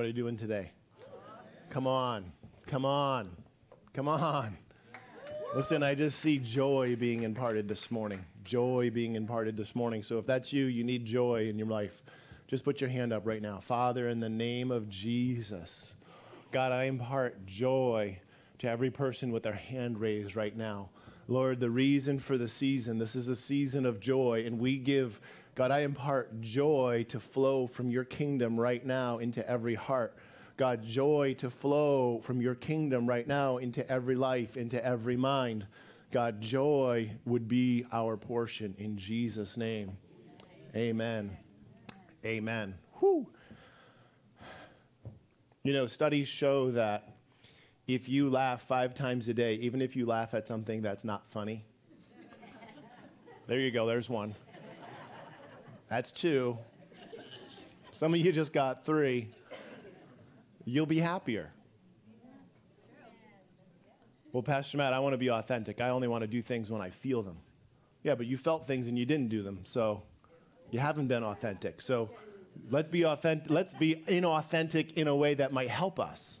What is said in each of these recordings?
What are you doing today? Come on. Come on. Come on. Listen, I just see joy being imparted this morning. Joy being imparted this morning. So if that's you, you need joy in your life. Just put your hand up right now. Father, in the name of Jesus, God, I impart joy to every person with their hand raised right now. Lord, the reason for the season, this is a season of joy, and we give, God, I impart joy to flow from your kingdom right now into every heart. God, joy to flow from your kingdom right now into every life, into every mind. God, joy would be our portion in Jesus' name. Amen. Amen. Whew. You know, studies show that if you laugh five times a day, even if you laugh at something that's not funny, there you go, there's one. That's two. Some of you just got three. You'll be happier. Well, Pastor Matt, I want to be authentic. I only want to do things when I feel them. Yeah, but you felt things and you didn't do them, so you haven't been authentic. So let's be authentic. Let's be inauthentic in a way that might help us.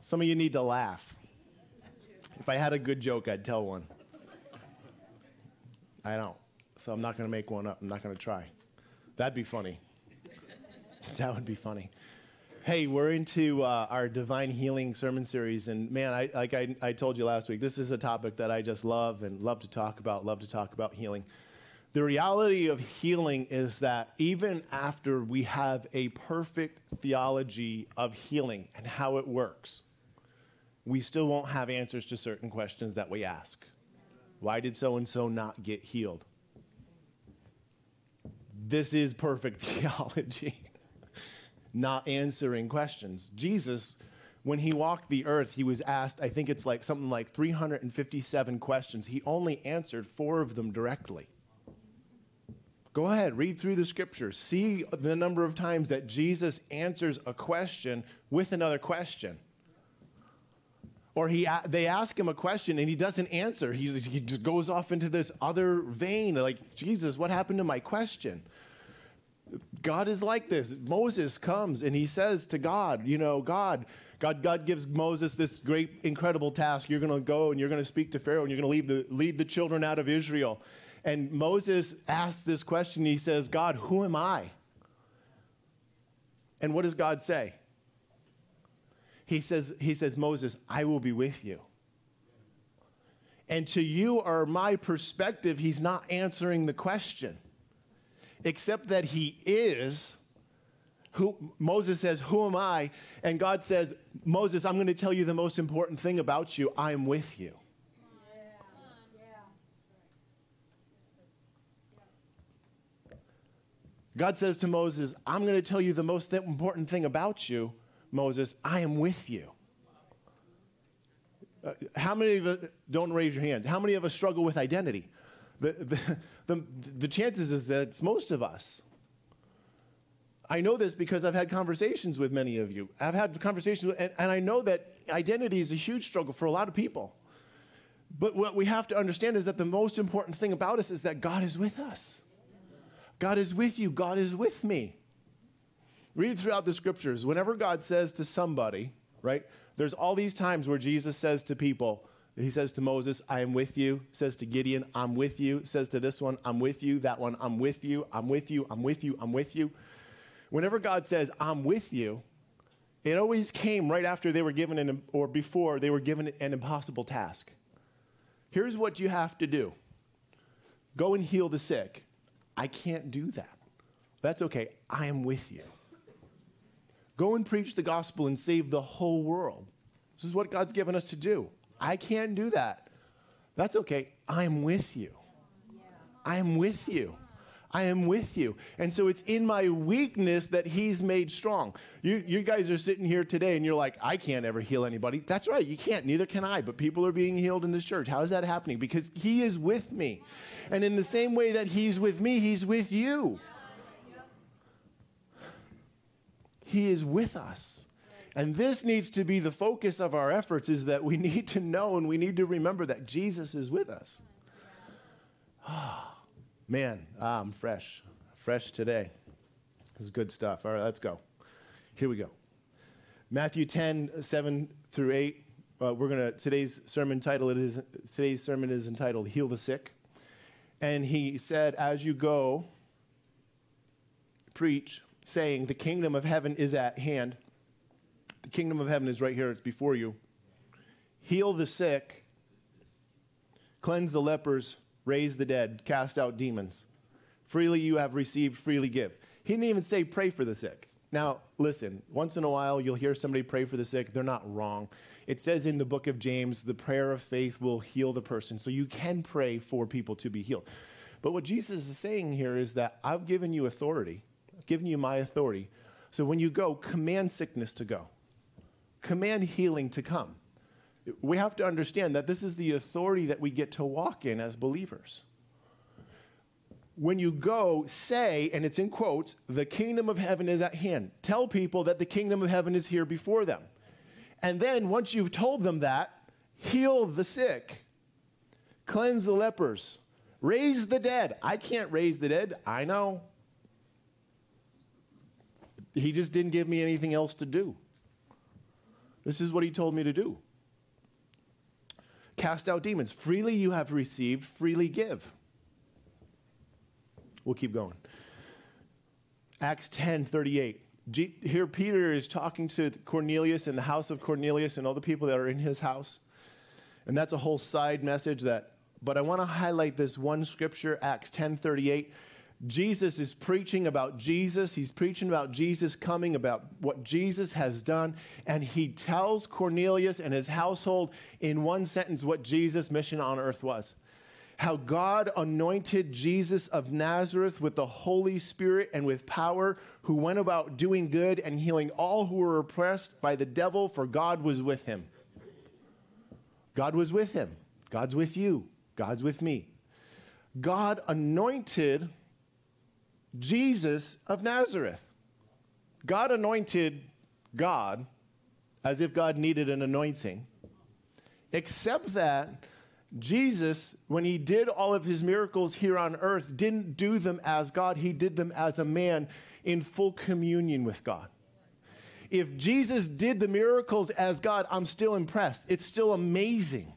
Some of you need to laugh. If I had a good joke, I'd tell one. I don't. So I'm not going to make one up. I'm not going to try. That'd be funny. that would be funny. Hey, we're into uh, our divine healing sermon series, and man, I, like I, I told you last week, this is a topic that I just love and love to talk about. Love to talk about healing. The reality of healing is that even after we have a perfect theology of healing and how it works, we still won't have answers to certain questions that we ask. Why did so and so not get healed? This is perfect theology, not answering questions. Jesus, when he walked the earth, he was asked, I think it's like something like 357 questions. He only answered four of them directly. Go ahead, read through the scriptures. See the number of times that Jesus answers a question with another question. Or he, they ask him a question and he doesn't answer. He, he just goes off into this other vein, like, Jesus, what happened to my question? God is like this. Moses comes and he says to God, you know, God, God, God gives Moses this great, incredible task. You're going to go and you're going to speak to Pharaoh and you're going to lead the, lead the children out of Israel. And Moses asks this question. He says, God, who am I? And what does God say? he says, he says, Moses, I will be with you. And to you or my perspective, he's not answering the question, except that he is. Who, Moses says, Who am I? And God says, Moses, I'm going to tell you the most important thing about you. I am with you. God says to Moses, I'm going to tell you the most important thing about you. Moses, I am with you. Uh, how many of us, don't raise your hands, how many of us struggle with identity? The, the, the, chances is that it's most of us. I know this because I've had conversations with many of you. I've had conversations, with, and, and I know that identity is a huge struggle for a lot of people. But what we have to understand is that the most important thing about us is that God is with us. God is with you. God is with me. Read throughout the scriptures. Whenever God says to somebody, right, there's all these times where Jesus says to people, he says to Moses, I am with you. Says to Gideon, I'm with you. Says to this one, I'm with you. That one, I'm with you. I'm with you. I'm with you. I'm with you. Whenever God says, I'm with you, it always came right after they were given an, or before they were given an impossible task. Here's what you have to do go and heal the sick. I can't do that. That's okay. I am with you. Go and preach the gospel and save the whole world. This is what God's given us to do. I can't do that. That's okay. I'm with you. I am with you. I am with you. And so it's in my weakness that he's made strong. You, you guys are sitting here today and you're like, I can't ever heal anybody. That's right, you can't, neither can I, but people are being healed in this church. How is that happening? Because he is with me. And in the same way that he's with me, he's with you. He is with us. And this needs to be the focus of our efforts is that we need to know and we need to remember that Jesus is with us. Oh, man, ah, I'm fresh. Fresh today. This is good stuff. All right, let's go. Here we go. Matthew 10, 7 through 8. Uh, we're gonna today's sermon title it is today's sermon is entitled Heal the Sick. And he said, As you go, preach, saying, The kingdom of heaven is at hand. The kingdom of heaven is right here, it's before you. Heal the sick, cleanse the lepers, raise the dead, cast out demons. Freely you have received, freely give. He didn't even say pray for the sick. Now, listen, once in a while you'll hear somebody pray for the sick. They're not wrong. It says in the book of James, the prayer of faith will heal the person. So you can pray for people to be healed. But what Jesus is saying here is that I've given you authority, I've given you my authority. So when you go, command sickness to go, command healing to come. We have to understand that this is the authority that we get to walk in as believers when you go, say, and it's in quotes, the kingdom of heaven is at hand. Tell people that the kingdom of heaven is here before them. And then, once you've told them that, heal the sick, cleanse the lepers, raise the dead. I can't raise the dead, I know. He just didn't give me anything else to do. This is what he told me to do. Cast out demons. Freely you have received, freely give. We'll keep going. Acts 10 38. G- here, Peter is talking to Cornelius in the house of Cornelius and all the people that are in his house. And that's a whole side message that, but I want to highlight this one scripture, Acts 10 38. Jesus is preaching about Jesus. He's preaching about Jesus coming, about what Jesus has done. And he tells Cornelius and his household in one sentence what Jesus' mission on earth was how God anointed Jesus of Nazareth with the Holy Spirit and with power, who went about doing good and healing all who were oppressed by the devil, for God was with him. God was with him. God's with you. God's with me. God anointed Jesus of Nazareth. God anointed God as if God needed an anointing, except that Jesus, when he did all of his miracles here on earth, didn't do them as God, he did them as a man in full communion with God. If Jesus did the miracles as God, I'm still impressed. It's still amazing.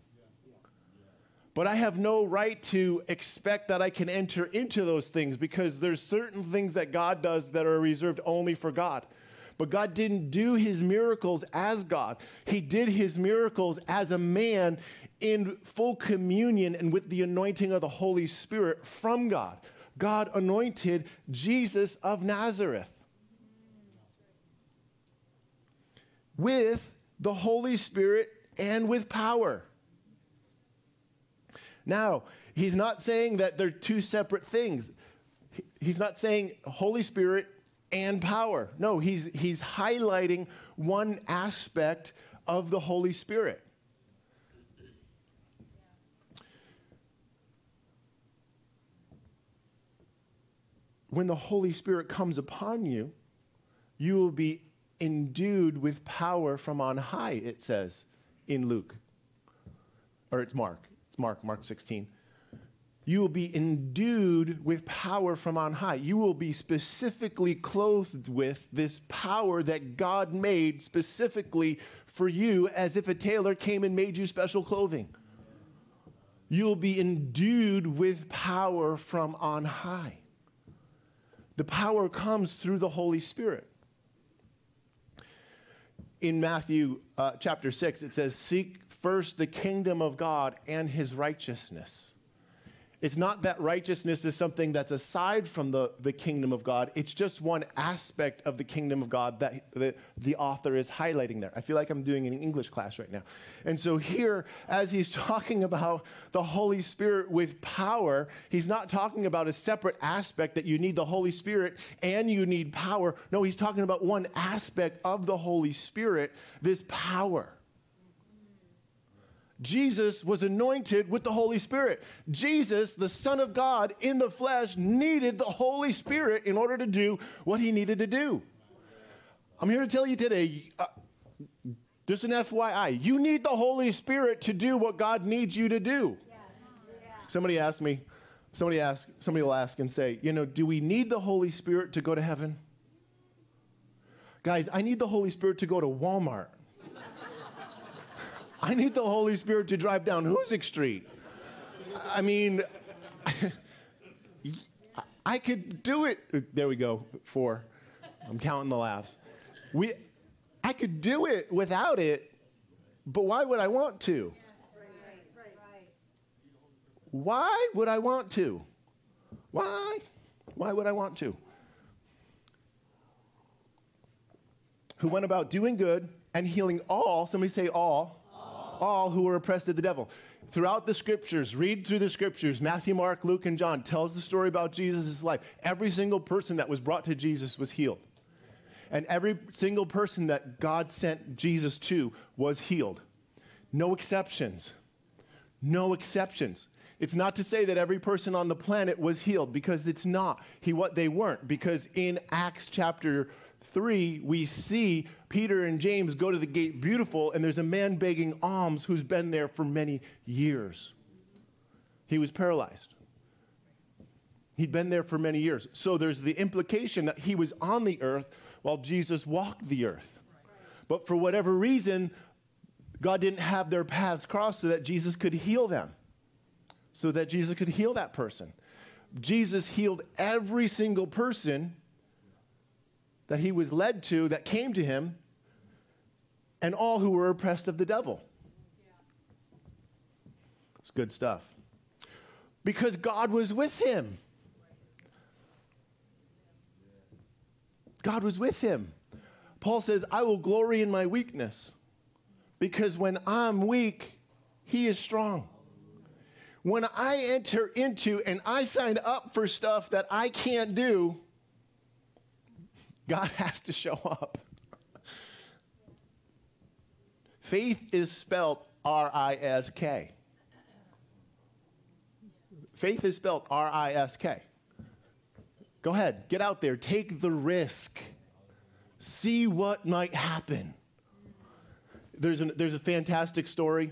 But I have no right to expect that I can enter into those things because there's certain things that God does that are reserved only for God. But God didn't do his miracles as God. He did his miracles as a man in full communion and with the anointing of the Holy Spirit from God. God anointed Jesus of Nazareth with the Holy Spirit and with power. Now, he's not saying that they're two separate things. He's not saying Holy Spirit and power. No, he's, he's highlighting one aspect of the Holy Spirit. When the Holy Spirit comes upon you, you will be endued with power from on high, it says in Luke. Or it's Mark. It's Mark, Mark 16 you will be endued with power from on high. You will be specifically clothed with this power that God made specifically for you, as if a tailor came and made you special clothing. You'll be endued with power from on high. The power comes through the Holy Spirit. In Matthew uh, chapter 6, it says, Seek first the kingdom of God and his righteousness it's not that righteousness is something that's aside from the, the kingdom of God. It's just one aspect of the kingdom of God that the, the author is highlighting there. I feel like I'm doing an English class right now. And so, here, as he's talking about the Holy Spirit with power, he's not talking about a separate aspect that you need the Holy Spirit and you need power. No, he's talking about one aspect of the Holy Spirit, this power. Jesus was anointed with the Holy Spirit. Jesus, the Son of God in the flesh, needed the Holy Spirit in order to do what he needed to do. I'm here to tell you today, uh, just an FYI, you need the Holy Spirit to do what God needs you to do. Yes. Somebody asked me, somebody ask, somebody will ask and say, you know, do we need the Holy Spirit to go to heaven? Guys, I need the Holy Spirit to go to Walmart. I need the Holy Spirit to drive down Hoosick Street. I mean, I could do it. Uh, there we go, four. I'm counting the laughs. We, I could do it without it, but why would I want to? Why would I want to? Why? Why would I want to? Who went about doing good and healing all, somebody say all, all, who were oppressed of the devil. Throughout the scriptures, read through the scriptures, Matthew, Mark, Luke, and John tells the story about Jesus' life. Every single person that was brought to Jesus was healed. And every single person that God sent Jesus to was healed. No exceptions. No exceptions. It's not to say that every person on the planet was healed because it's not. He what they weren't because in Acts chapter 3 we see Peter and James go to the gate beautiful and there's a man begging alms who's been there for many years. He was paralyzed. He'd been there for many years. So there's the implication that he was on the earth while Jesus walked the earth. But for whatever reason, God didn't have their paths crossed so that Jesus could heal them so that Jesus could heal that person. Jesus healed every single person that he was led to that came to him and all who were oppressed of the devil. It's good stuff. Because God was with him. God was with him. Paul says, I will glory in my weakness because when I'm weak, he is strong when I enter into and I sign up for stuff that I can't do, God has to show up. Faith is spelled R I S K. Faith is spelled R I S K. Go ahead, get out there, take the risk, see what might happen. There's, an, there's a fantastic story.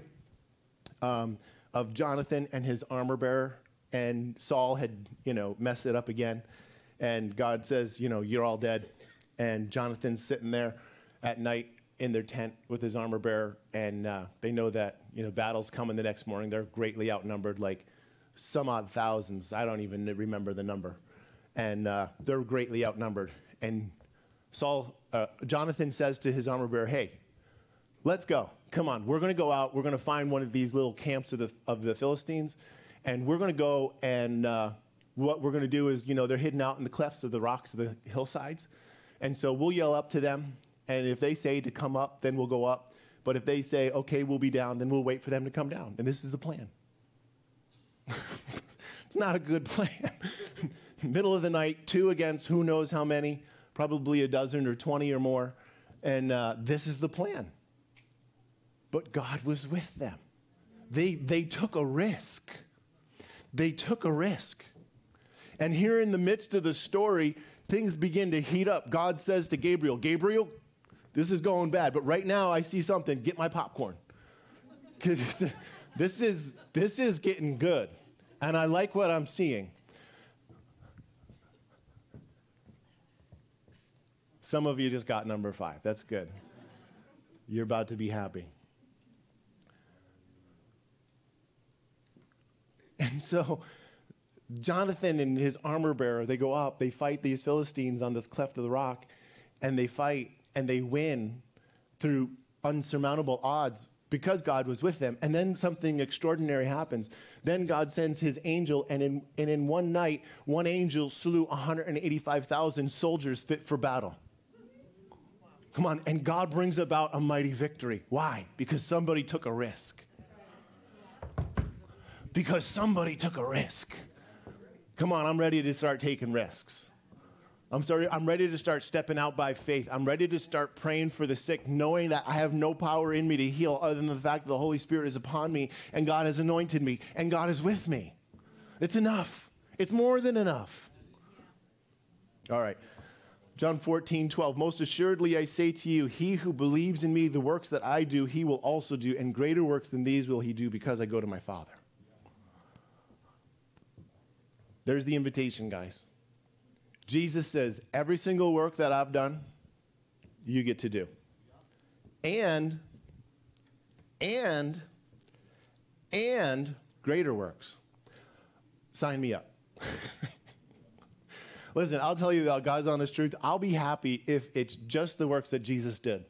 Um, of Jonathan and his armor bearer, and Saul had, you know, messed it up again. And God says, you know, you're all dead. And Jonathan's sitting there at night in their tent with his armor bearer, and uh, they know that, you know, battle's coming the next morning. They're greatly outnumbered, like some odd thousands. I don't even remember the number. And uh, they're greatly outnumbered. And Saul, uh, Jonathan says to his armor bearer, hey, let's go come on, we're going to go out. We're going to find one of these little camps of the, of the Philistines, and we're going to go and uh, what we're going to do is, you know, they're hidden out in the clefts of the rocks of the hillsides. And so we'll yell up to them, and if they say to come up, then we'll go up. But if they say, okay, we'll be down, then we'll wait for them to come down. And this is the plan. it's not a good plan. Middle of the night, two against who knows how many, probably a dozen or 20 or more. And uh, this is the plan but God was with them. They, they took a risk. They took a risk. And here in the midst of the story, things begin to heat up. God says to Gabriel, Gabriel, this is going bad, but right now I see something. Get my popcorn. Because this is, this is getting good. And I like what I'm seeing. Some of you just got number five. That's good. You're about to be happy. And so Jonathan and his armor bearer, they go up, they fight these Philistines on this cleft of the rock, and they fight and they win through unsurmountable odds because God was with them. And then something extraordinary happens. Then God sends his angel, and in, and in one night, one angel slew 185,000 soldiers fit for battle. Come on, and God brings about a mighty victory. Why? Because somebody took a risk because somebody took a risk. Come on, I'm ready to start taking risks. I'm sorry, I'm ready to start stepping out by faith. I'm ready to start praying for the sick, knowing that I have no power in me to heal other than the fact that the Holy Spirit is upon me and God has anointed me and God is with me. It's enough. It's more than enough. All right. John 14, 12. Most assuredly I say to you, he who believes in me, the works that I do, he will also do, and greater works than these will he do because I go to my Father. There's the invitation, guys. Jesus says, Every single work that I've done, you get to do. And, and, and greater works. Sign me up. Listen, I'll tell you about God's honest truth. I'll be happy if it's just the works that Jesus did.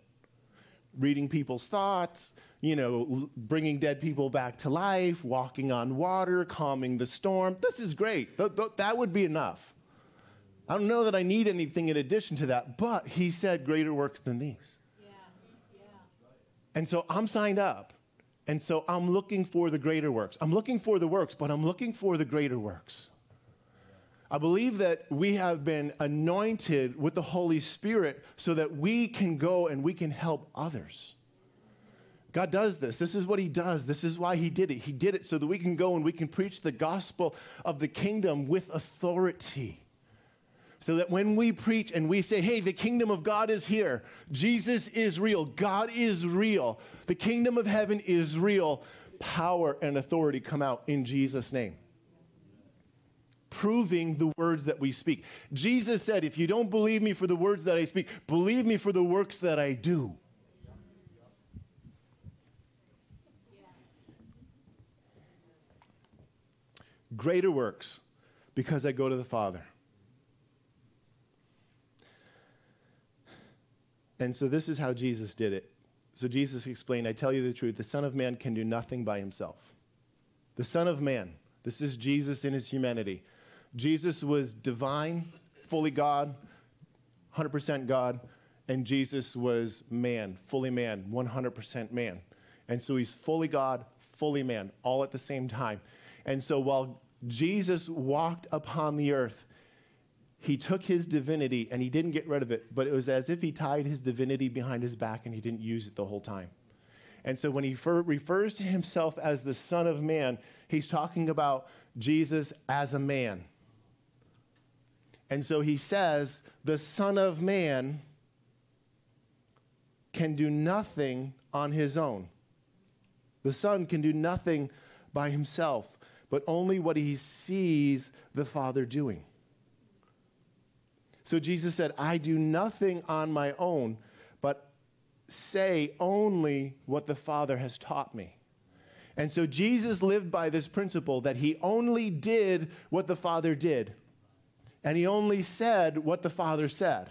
Reading people's thoughts, you know, bringing dead people back to life, walking on water, calming the storm. This is great. Th- th- that would be enough. I don't know that I need anything in addition to that, but he said greater works than these. Yeah. Yeah. And so I'm signed up. And so I'm looking for the greater works. I'm looking for the works, but I'm looking for the greater works. I believe that we have been anointed with the Holy Spirit so that we can go and we can help others. God does this. This is what He does. This is why He did it. He did it so that we can go and we can preach the gospel of the kingdom with authority. So that when we preach and we say, hey, the kingdom of God is here, Jesus is real, God is real, the kingdom of heaven is real, power and authority come out in Jesus' name proving the words that we speak. Jesus said, If you don't believe me for the words that I speak, believe me for the works that I do. Greater works because I go to the Father. And so this is how Jesus did it. So Jesus explained, I tell you the truth, the Son of Man can do nothing by himself. The Son of Man, this is Jesus in his humanity, Jesus was divine, fully God, 100% God, and Jesus was man, fully man, 100% man. And so he's fully God, fully man, all at the same time. And so while Jesus walked upon the earth, he took his divinity and he didn't get rid of it, but it was as if he tied his divinity behind his back and he didn't use it the whole time. And so when he refers to himself as the Son of Man, he's talking about Jesus as a man. And so he says, the Son of Man can do nothing on his own. The Son can do nothing by himself, but only what he sees the Father doing. So Jesus said, I do nothing on my own, but say only what the Father has taught me. And so Jesus lived by this principle that he only did what the Father did and he only said what the Father said.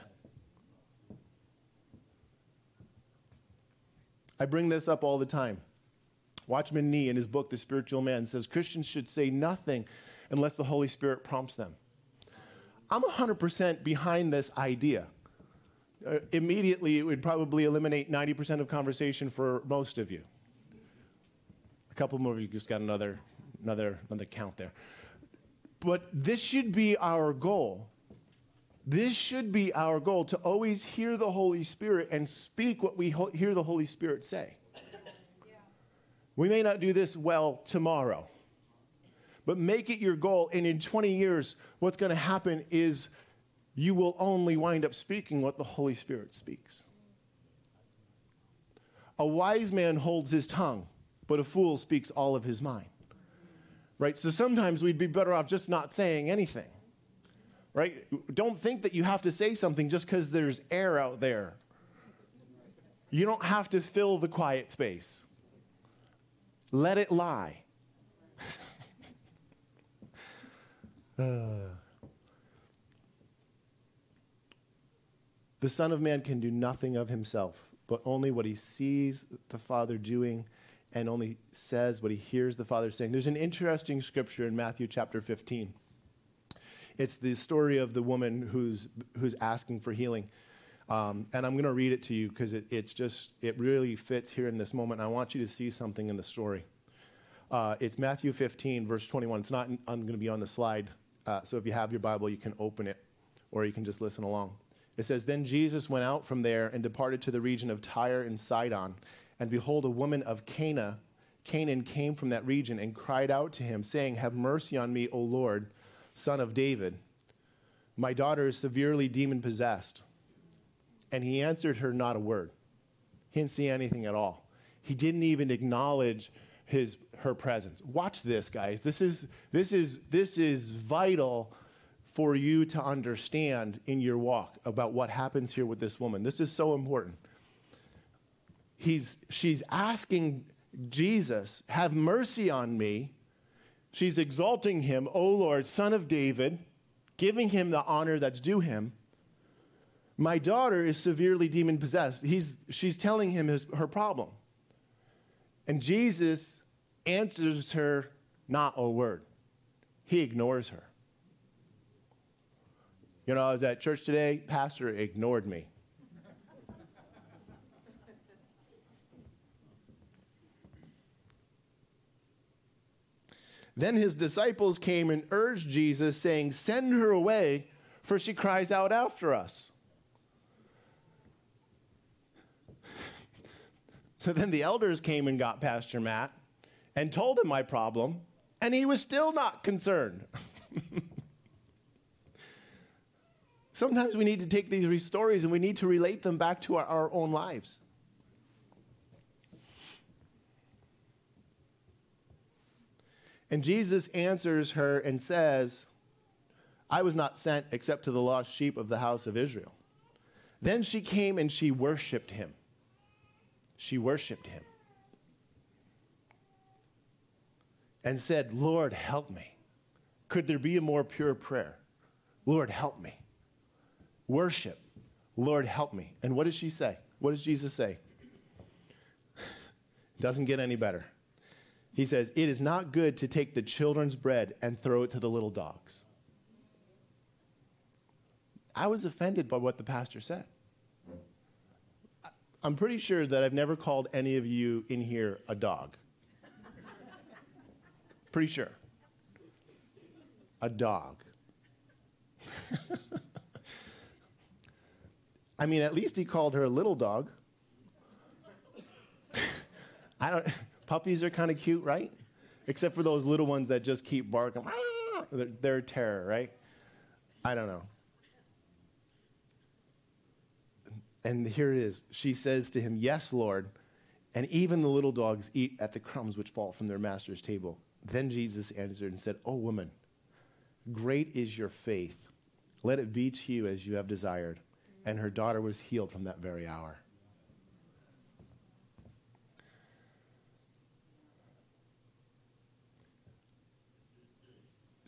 I bring this up all the time. Watchman Nee, in his book, The Spiritual Man, says Christians should say nothing unless the Holy Spirit prompts them. I'm 100% behind this idea. Uh, immediately, it would probably eliminate 90% of conversation for most of you. A couple more of you just got another, another, another count there. But this should be our goal. This should be our goal to always hear the Holy Spirit and speak what we ho- hear the Holy Spirit say. Yeah. We may not do this well tomorrow, but make it your goal. And in 20 years, what's going to happen is you will only wind up speaking what the Holy Spirit speaks. A wise man holds his tongue, but a fool speaks all of his mind right? So sometimes we'd be better off just not saying anything, right? Don't think that you have to say something just because there's air out there. You don't have to fill the quiet space. Let it lie. uh. The Son of Man can do nothing of himself, but only what he sees the Father doing and only says what he hears the Father saying. There's an interesting scripture in Matthew chapter 15. It's the story of the woman who's, who's asking for healing. Um, and I'm going to read it to you because it, it's just, it really fits here in this moment. I want you to see something in the story. Uh, it's Matthew 15, verse 21. It's not I'm going to be on the slide. Uh, so if you have your Bible, you can open it or you can just listen along. It says, Then Jesus went out from there and departed to the region of Tyre and Sidon. And behold, a woman of Cana, Canaan came from that region and cried out to him, saying, Have mercy on me, O Lord, son of David. My daughter is severely demon possessed. And he answered her not a word. He didn't see anything at all. He didn't even acknowledge his, her presence. Watch this, guys. This is, this, is, this is vital for you to understand in your walk about what happens here with this woman. This is so important. He's, she's asking Jesus, Have mercy on me. She's exalting him, O Lord, son of David, giving him the honor that's due him. My daughter is severely demon possessed. He's, she's telling him his, her problem. And Jesus answers her not a word, he ignores her. You know, I was at church today, pastor ignored me. Then his disciples came and urged Jesus, saying, Send her away, for she cries out after us. So then the elders came and got Pastor Matt and told him my problem, and he was still not concerned. Sometimes we need to take these stories and we need to relate them back to our, our own lives. And Jesus answers her and says, I was not sent except to the lost sheep of the house of Israel. Then she came and she worshiped him she worshiped him and said, Lord, help me. Could there be a more pure prayer? Lord, help me. Worship, Lord, help me. And what does she say? What does Jesus say? Doesn't get any better. He says, It is not good to take the children's bread and throw it to the little dogs. I was offended by what the pastor said. I'm pretty sure that I've never called any of you in here a dog. pretty sure. A dog. I mean, at least he called her a little dog. I don't. Puppies are kind of cute, right? Except for those little ones that just keep barking. Ah, they're, they're a terror, right? I don't know. And here it is. She says to him, Yes, Lord. And even the little dogs eat at the crumbs which fall from their master's table. Then Jesus answered and said, Oh, woman, great is your faith. Let it be to you as you have desired. And her daughter was healed from that very hour.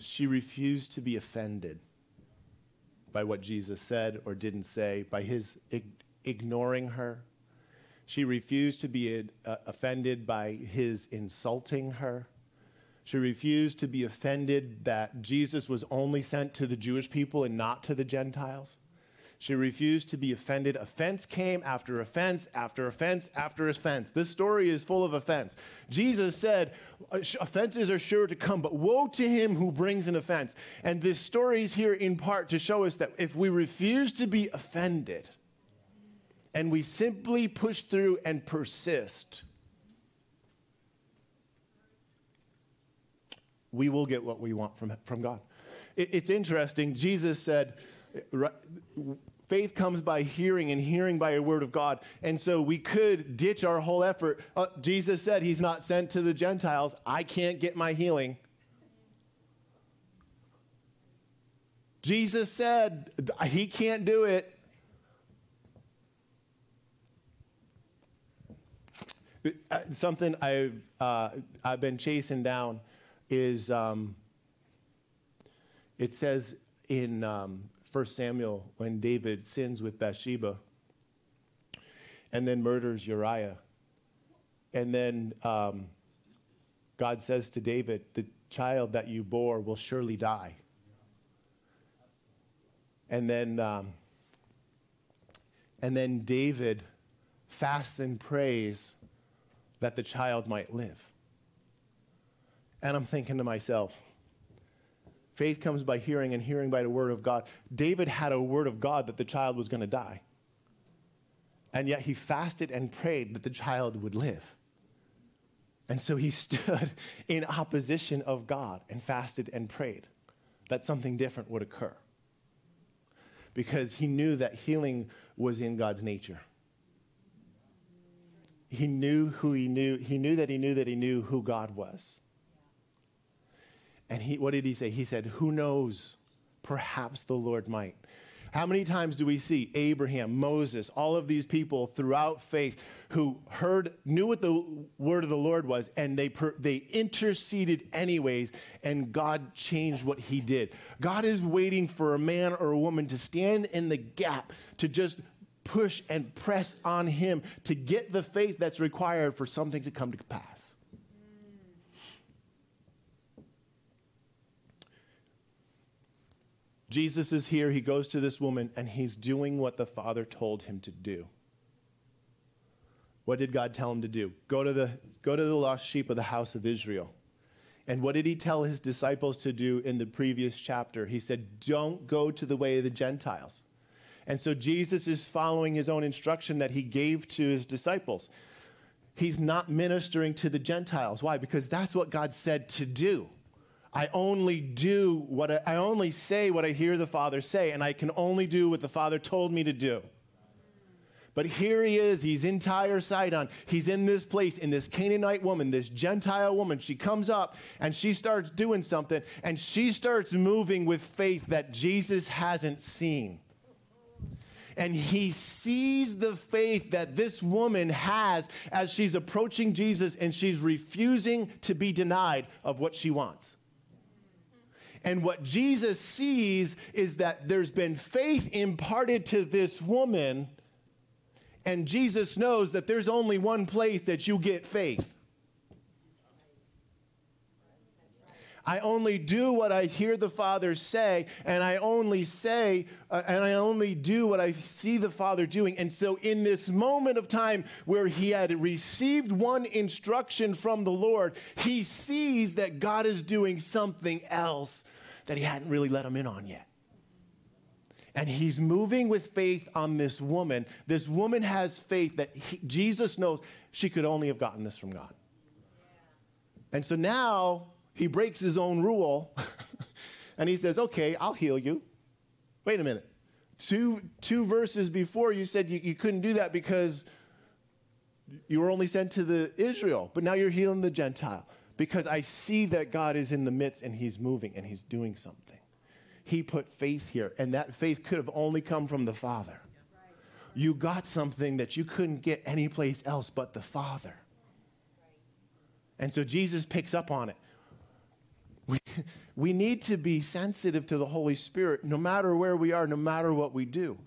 She refused to be offended by what Jesus said or didn't say, by his ignoring her. She refused to be uh, offended by his insulting her. She refused to be offended that Jesus was only sent to the Jewish people and not to the Gentiles. She refused to be offended. Offense came after offense after offense after offense. This story is full of offense. Jesus said, uh, Offenses are sure to come, but woe to him who brings an offense. And this story is here in part to show us that if we refuse to be offended, and we simply push through and persist, we will get what we want from, from God. It, it's interesting. Jesus said, uh, faith comes by hearing and hearing by a word of God. And so we could ditch our whole effort. Uh, Jesus said he's not sent to the Gentiles. I can't get my healing. Jesus said he can't do it. Uh, something I've, uh, I've been chasing down is um, it says in um, 1 Samuel when David sins with Bathsheba and then murders Uriah. And then um, God says to David, The child that you bore will surely die. And then, um, and then David fasts and prays that the child might live. And I'm thinking to myself, faith comes by hearing, and hearing by the word of God. David had a word of God that the child was going to die. And yet he fasted and prayed that the child would live. And so he stood in opposition of God and fasted and prayed that something different would occur. Because he knew that healing was in God's nature he knew who he knew. He knew that he knew that he knew who God was. And he, what did he say? He said, Who knows Perhaps the Lord might. How many times do we see Abraham, Moses, all of these people throughout faith who heard, knew what the word of the Lord was, and they, per, they interceded anyways, and God changed what he did? God is waiting for a man or a woman to stand in the gap, to just push and press on him to get the faith that's required for something to come to pass. Jesus is here. He goes to this woman and he's doing what the Father told him to do. What did God tell him to do? Go to the, go to the lost sheep of the house of Israel. And what did he tell his disciples to do in the previous chapter? He said, Don't go to the way of the Gentiles. And so Jesus is following his own instruction that he gave to his disciples. He's not ministering to the Gentiles. Why? Because that's what God said to do. I only do what I, I, only say what I hear the Father say, and I can only do what the Father told me to do. But here he is, he's in Tyre Sidon. He's in this place, in this Canaanite woman, this Gentile woman. She comes up and she starts doing something, and she starts moving with faith that Jesus hasn't seen. And he sees the faith that this woman has as she's approaching Jesus and she's refusing to be denied of what she wants. And what Jesus sees is that there's been faith imparted to this woman, and Jesus knows that there's only one place that you get faith. I only do what I hear the Father say, and I only say, uh, and I only do what I see the Father doing. And so, in this moment of time where he had received one instruction from the Lord, he sees that God is doing something else that he hadn't really let him in on yet. And he's moving with faith on this woman. This woman has faith that he, Jesus knows she could only have gotten this from God. And so now he breaks his own rule and he says, Okay, I'll heal you. Wait a minute. Two, two verses before you said you, you couldn't do that because you were only sent to the Israel, but now you're healing the Gentile because I see that God is in the midst and He's moving and He's doing something. He put faith here, and that faith could have only come from the Father. You got something that you couldn't get anyplace else but the Father. And so Jesus picks up on it. We, we need to be sensitive to the Holy Spirit no matter where we are, no matter what we do.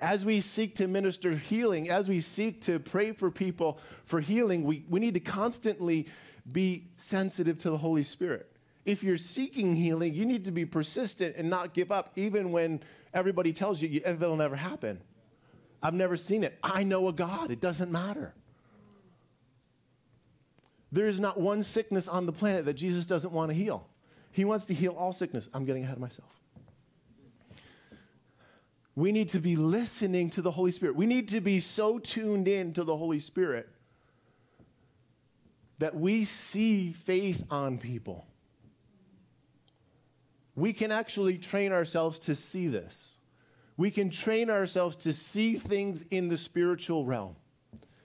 As we seek to minister healing, as we seek to pray for people for healing, we, we need to constantly be sensitive to the Holy Spirit. If you're seeking healing, you need to be persistent and not give up, even when everybody tells you it'll never happen. I've never seen it. I know a God. It doesn't matter. There is not one sickness on the planet that Jesus doesn't want to heal. He wants to heal all sickness. I'm getting ahead of myself. We need to be listening to the Holy Spirit. We need to be so tuned in to the Holy Spirit that we see faith on people. We can actually train ourselves to see this. We can train ourselves to see things in the spiritual realm.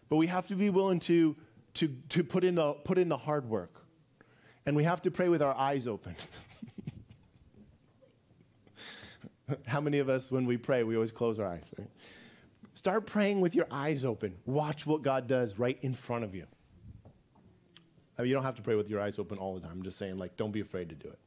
But we have to be willing to, to, to put, in the, put in the hard work. And we have to pray with our eyes open. How many of us, when we pray, we always close our eyes? Right? Start praying with your eyes open. Watch what God does right in front of you. I mean, you don't have to pray with your eyes open all the time. I'm just saying, like, don't be afraid to do it.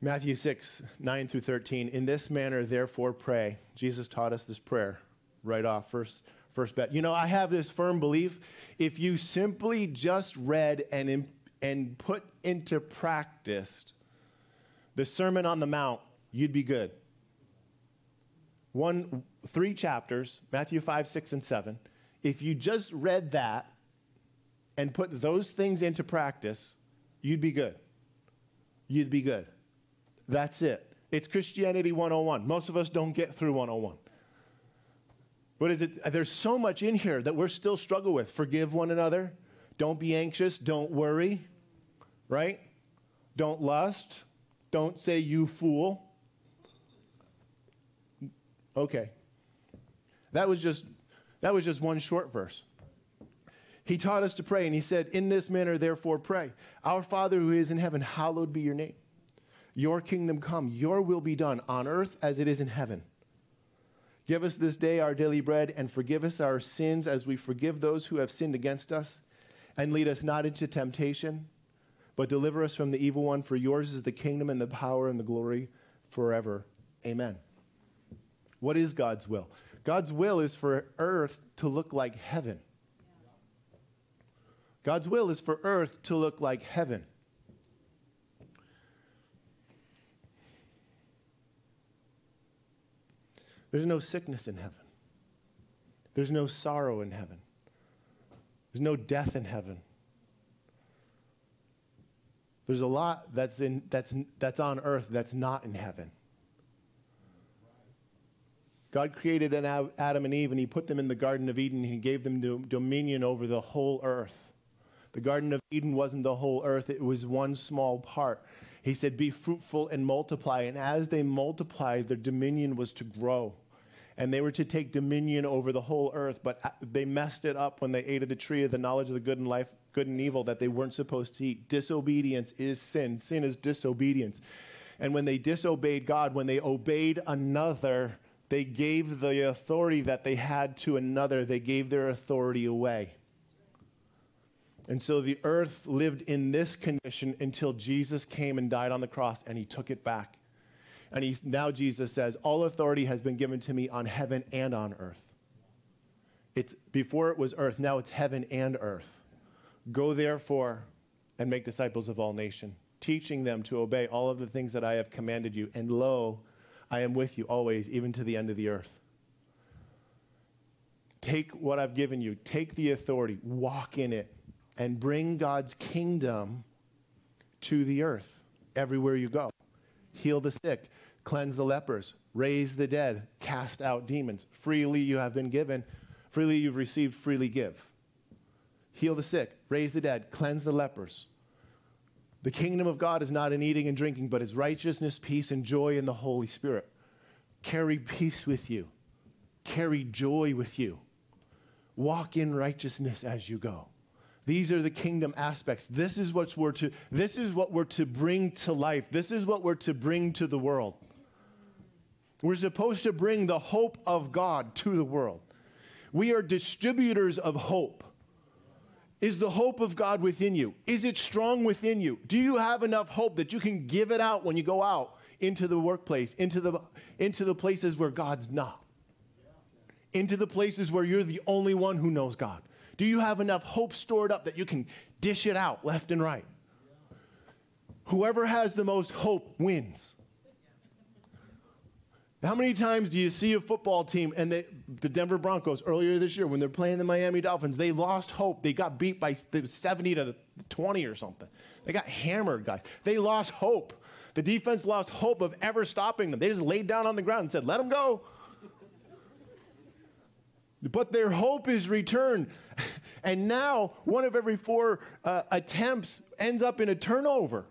Matthew 6, 9 through 13. In this manner, therefore, pray. Jesus taught us this prayer right off, first, first bet. You know, I have this firm belief if you simply just read and, and put into practice the Sermon on the Mount, you'd be good. One, three chapters, Matthew 5, 6, and 7. If you just read that and put those things into practice, you'd be good. You'd be good. That's it. It's Christianity 101. Most of us don't get through 101. What is it? There's so much in here that we're still struggle with. Forgive one another. Don't be anxious. Don't worry. Right? Don't lust. Don't say you fool. Okay. That was just that was just one short verse. He taught us to pray, and he said, In this manner, therefore, pray. Our Father who is in heaven, hallowed be your name. Your kingdom come, your will be done on earth as it is in heaven. Give us this day our daily bread and forgive us our sins as we forgive those who have sinned against us. And lead us not into temptation, but deliver us from the evil one. For yours is the kingdom and the power and the glory forever. Amen. What is God's will? God's will is for earth to look like heaven. God's will is for earth to look like heaven. There's no sickness in heaven. There's no sorrow in heaven. There's no death in heaven. There's a lot that's, in, that's, that's on earth that's not in heaven. God created an Adam and Eve, and He put them in the Garden of Eden. He gave them dominion over the whole earth. The Garden of Eden wasn't the whole earth, it was one small part. He said, Be fruitful and multiply. And as they multiplied, their dominion was to grow and they were to take dominion over the whole earth, but uh, they messed it up when they ate of the tree of the knowledge of the good and life, good and evil that they weren't supposed to eat. Disobedience is sin. Sin is disobedience. And when they disobeyed God, when they obeyed another, they gave the authority that they had to another, they gave their authority away. And so the earth lived in this condition until Jesus came and died on the cross and he took it back. And he's, now Jesus says, All authority has been given to me on heaven and on earth. It's before it was earth, now it's heaven and earth. Go therefore and make disciples of all nations, teaching them to obey all of the things that I have commanded you. And lo, I am with you always, even to the end of the earth. Take what I've given you, take the authority, walk in it, and bring God's kingdom to the earth everywhere you go. Heal the sick, cleanse the lepers, raise the dead, cast out demons. Freely you have been given, freely you've received, freely give. Heal the sick, raise the dead, cleanse the lepers. The kingdom of God is not in eating and drinking, but is righteousness, peace, and joy in the Holy Spirit. Carry peace with you, carry joy with you. Walk in righteousness as you go. These are the kingdom aspects. This is what we're to this is what we're to bring to life. This is what we're to bring to the world. We're supposed to bring the hope of God to the world. We are distributors of hope. Is the hope of God within you? Is it strong within you? Do you have enough hope that you can give it out when you go out into the workplace, into the, into the places where God's not? Into the places where you're the only one who knows God? Do you have enough hope stored up that you can dish it out left and right? Whoever has the most hope wins. How many times do you see a football team and they, the Denver Broncos earlier this year when they're playing the Miami Dolphins, they lost hope. They got beat by 70 to 20 or something. They got hammered, guys. They lost hope. The defense lost hope of ever stopping them. They just laid down on the ground and said, let them go. but their hope is returned. And now, one of every four uh, attempts ends up in a turnover.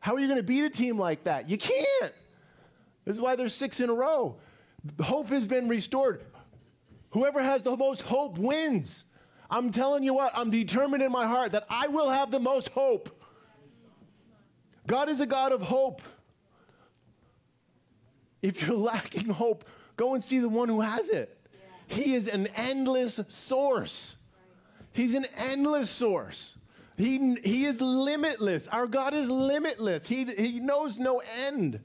How are you going to beat a team like that? You can't. This is why there's six in a row. Hope has been restored. Whoever has the most hope wins. I'm telling you what, I'm determined in my heart that I will have the most hope. God is a God of hope. If you're lacking hope, go and see the one who has it. He is an endless source. He's an endless source. He, he is limitless. Our God is limitless. He, he knows no end.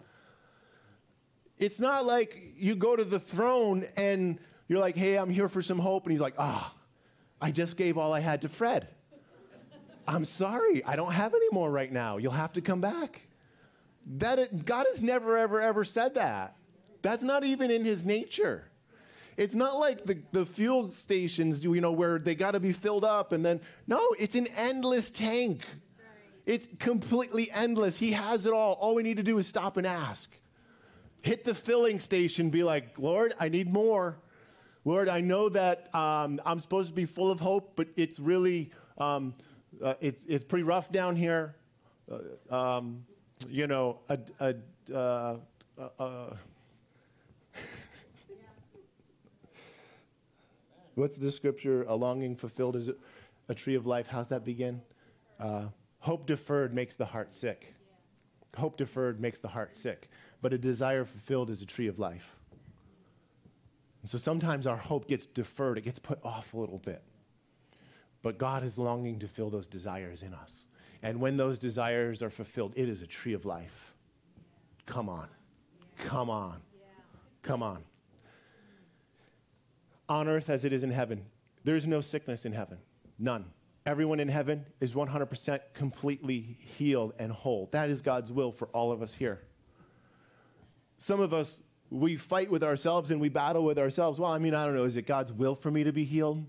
It's not like you go to the throne and you're like, hey, I'm here for some hope. And he's like, ah, oh, I just gave all I had to Fred. I'm sorry, I don't have any more right now. You'll have to come back. That it, God has never, ever, ever said that. That's not even in his nature. It's not like the, the fuel stations, you know, where they got to be filled up and then, no, it's an endless tank. It's completely endless. He has it all. All we need to do is stop and ask hit the filling station, be like, Lord, I need more. Lord, I know that um, I'm supposed to be full of hope, but it's really, um, uh, it's, it's pretty rough down here. Uh, um, you know, a, a, uh, uh, what's the scripture? A longing fulfilled is a tree of life. How's that begin? Uh, hope deferred makes the heart sick. Hope deferred makes the heart sick, but a desire fulfilled is a tree of life. And so sometimes our hope gets deferred, it gets put off a little bit. But God is longing to fill those desires in us. And when those desires are fulfilled, it is a tree of life. Come on. Come on. Come on. On earth as it is in heaven, there is no sickness in heaven. None. Everyone in heaven is 100% completely healed and whole. That is God's will for all of us here. Some of us, we fight with ourselves and we battle with ourselves. Well, I mean, I don't know. Is it God's will for me to be healed?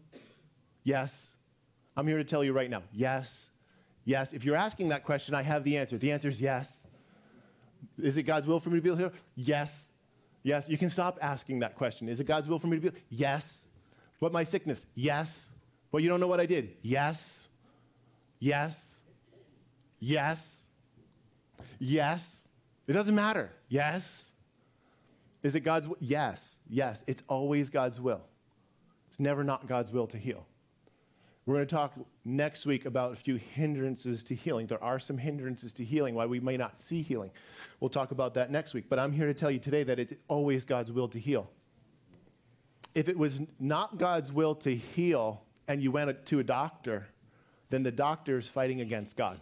Yes. I'm here to tell you right now yes. Yes. If you're asking that question, I have the answer. The answer is yes. Is it God's will for me to be healed? Yes. Yes. You can stop asking that question. Is it God's will for me to be healed? Yes. But my sickness? Yes. But you don't know what I did? Yes. Yes. Yes. Yes. It doesn't matter. Yes. Is it God's will? Yes. Yes. It's always God's will. It's never not God's will to heal. We're going to talk next week about a few hindrances to healing. There are some hindrances to healing, why we may not see healing. We'll talk about that next week. But I'm here to tell you today that it's always God's will to heal. If it was not God's will to heal and you went to a doctor, then the doctor is fighting against God.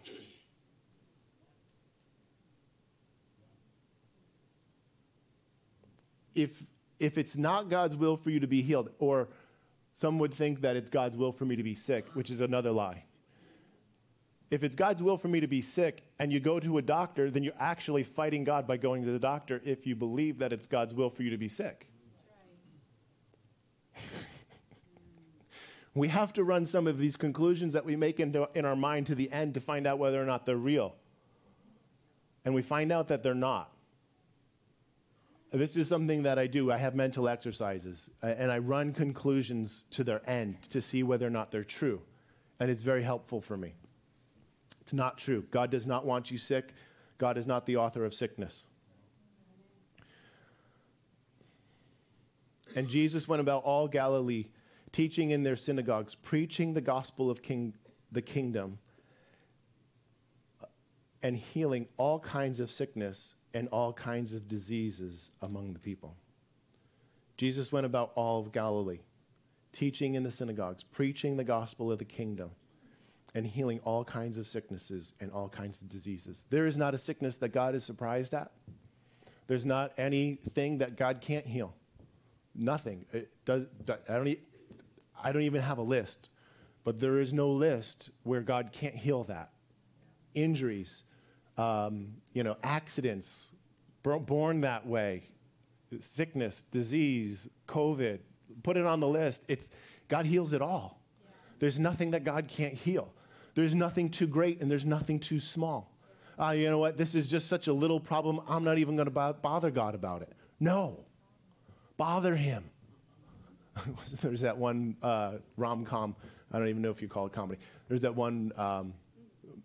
If, if it's not God's will for you to be healed, or some would think that it's God's will for me to be sick, which is another lie. If it's God's will for me to be sick and you go to a doctor, then you're actually fighting God by going to the doctor if you believe that it's God's will for you to be sick. we have to run some of these conclusions that we make into, in our mind to the end to find out whether or not they're real. And we find out that they're not. This is something that I do. I have mental exercises, uh, and I run conclusions to their end to see whether or not they're true. And it's very helpful for me. It's not true. God does not want you sick. God is not the author of sickness. And Jesus went about all Galilee, teaching in their synagogues, preaching the gospel of king, the kingdom, uh, and healing all kinds of sickness and all kinds of diseases among the people. Jesus went about all of Galilee, teaching in the synagogues, preaching the gospel of the kingdom, and healing all kinds of sicknesses and all kinds of diseases. There is not a sickness that God is surprised at. There's not anything that God can't heal. Nothing. It does, I, don't, I don't even have a list, but there is no list where God can't heal that. Injuries, um, you know, accidents, born that way, sickness, disease, COVID, put it on the list. It's, God heals it all. There's nothing that God can't heal. There's nothing too great and there's nothing too small. Uh, you know what? This is just such a little problem. I'm not even going to bother God about it. No. Bother Him. There's that one uh, rom com. I don't even know if you call it comedy. There's that one, um,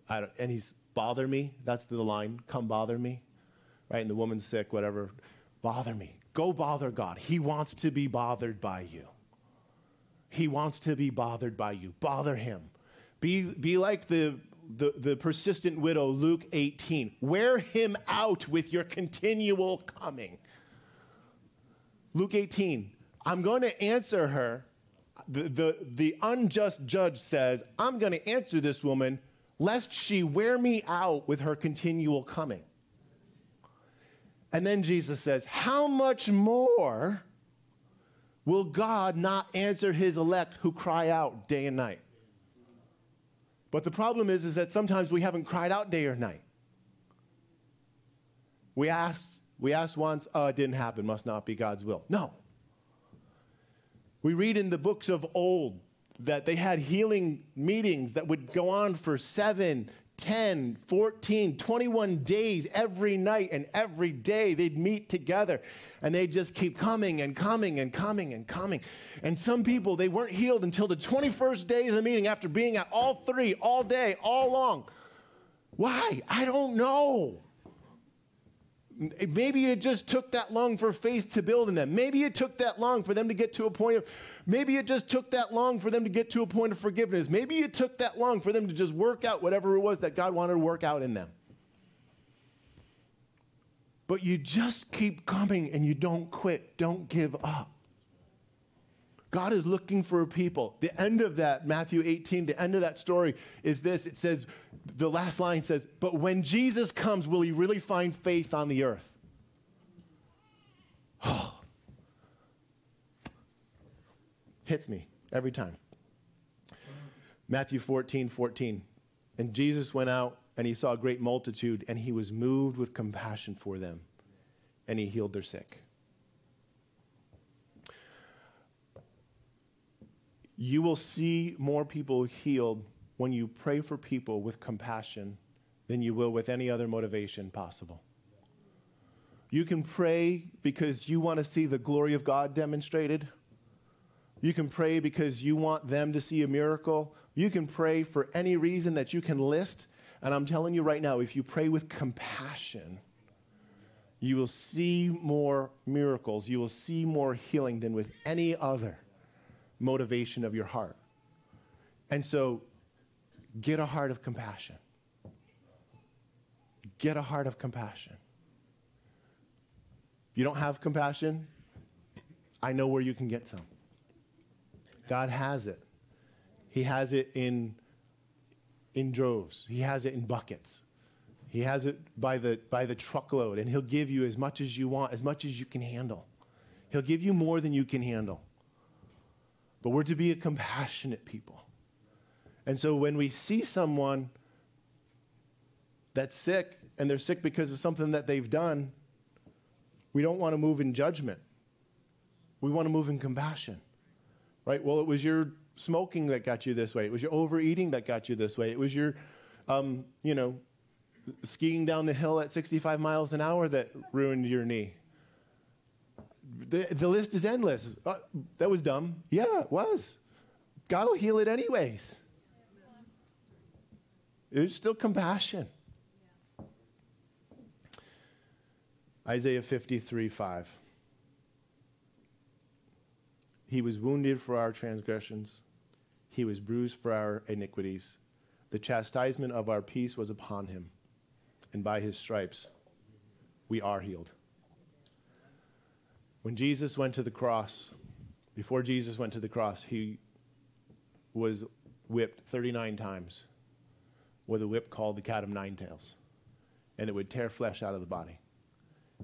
and he's bother me. That's the line. Come bother me. Right? And the woman's sick, whatever. Bother me. Go bother God. He wants to be bothered by you. He wants to be bothered by you. Bother him. Be, be like the, the, the persistent widow, Luke 18. Wear him out with your continual coming. Luke 18. I'm going to answer her. The, the, the unjust judge says, I'm going to answer this woman lest she wear me out with her continual coming. And then Jesus says, How much more will God not answer his elect who cry out day and night? But the problem is, is that sometimes we haven't cried out day or night. We asked, we asked once, oh, it didn't happen, must not be God's will. No. We read in the books of old that they had healing meetings that would go on for 7, 10, 14, 21 days every night and every day they'd meet together and they'd just keep coming and coming and coming and coming. And some people, they weren't healed until the 21st day of the meeting after being at all three, all day, all long. Why? I don't know. Maybe it just took that long for faith to build in them. Maybe it took that long for them to get to a point of, maybe it just took that long for them to get to a point of forgiveness. Maybe it took that long for them to just work out whatever it was that God wanted to work out in them. But you just keep coming and you don't quit. Don't give up. God is looking for people. The end of that, Matthew 18, the end of that story is this it says, the last line says, But when Jesus comes, will he really find faith on the earth? Oh, Hits me every time. Matthew 14, 14. And Jesus went out and he saw a great multitude and he was moved with compassion for them and he healed their sick. You will see more people healed when you pray for people with compassion than you will with any other motivation possible. You can pray because you want to see the glory of God demonstrated. You can pray because you want them to see a miracle. You can pray for any reason that you can list. And I'm telling you right now, if you pray with compassion, you will see more miracles. You will see more healing than with any other motivation of your heart. And so, get a heart of compassion. Get a heart of compassion. If you don't have compassion, I know where you can get some. God has it. He has it in, in droves, He has it in buckets. He has it by the, by the truckload, and He'll give you as much as you want, as much as you can handle. He'll give you more than you can handle. But we're to be a compassionate people. And so when we see someone that's sick, and they're sick because of something that they've done, we don't want to move in judgment. We want to move in compassion. Right? Well, it was your smoking that got you this way. It was your overeating that got you this way. It was your, um, you know, skiing down the hill at 65 miles an hour that ruined your knee. The, the list is endless. Uh, that was dumb. Yeah, it was. God will heal it anyways. There's still compassion. Isaiah 53 5. He was wounded for our transgressions, he was bruised for our iniquities. The chastisement of our peace was upon him, and by his stripes we are healed. When Jesus went to the cross, before Jesus went to the cross, he was whipped 39 times with a whip called the cat of nine tails, and it would tear flesh out of the body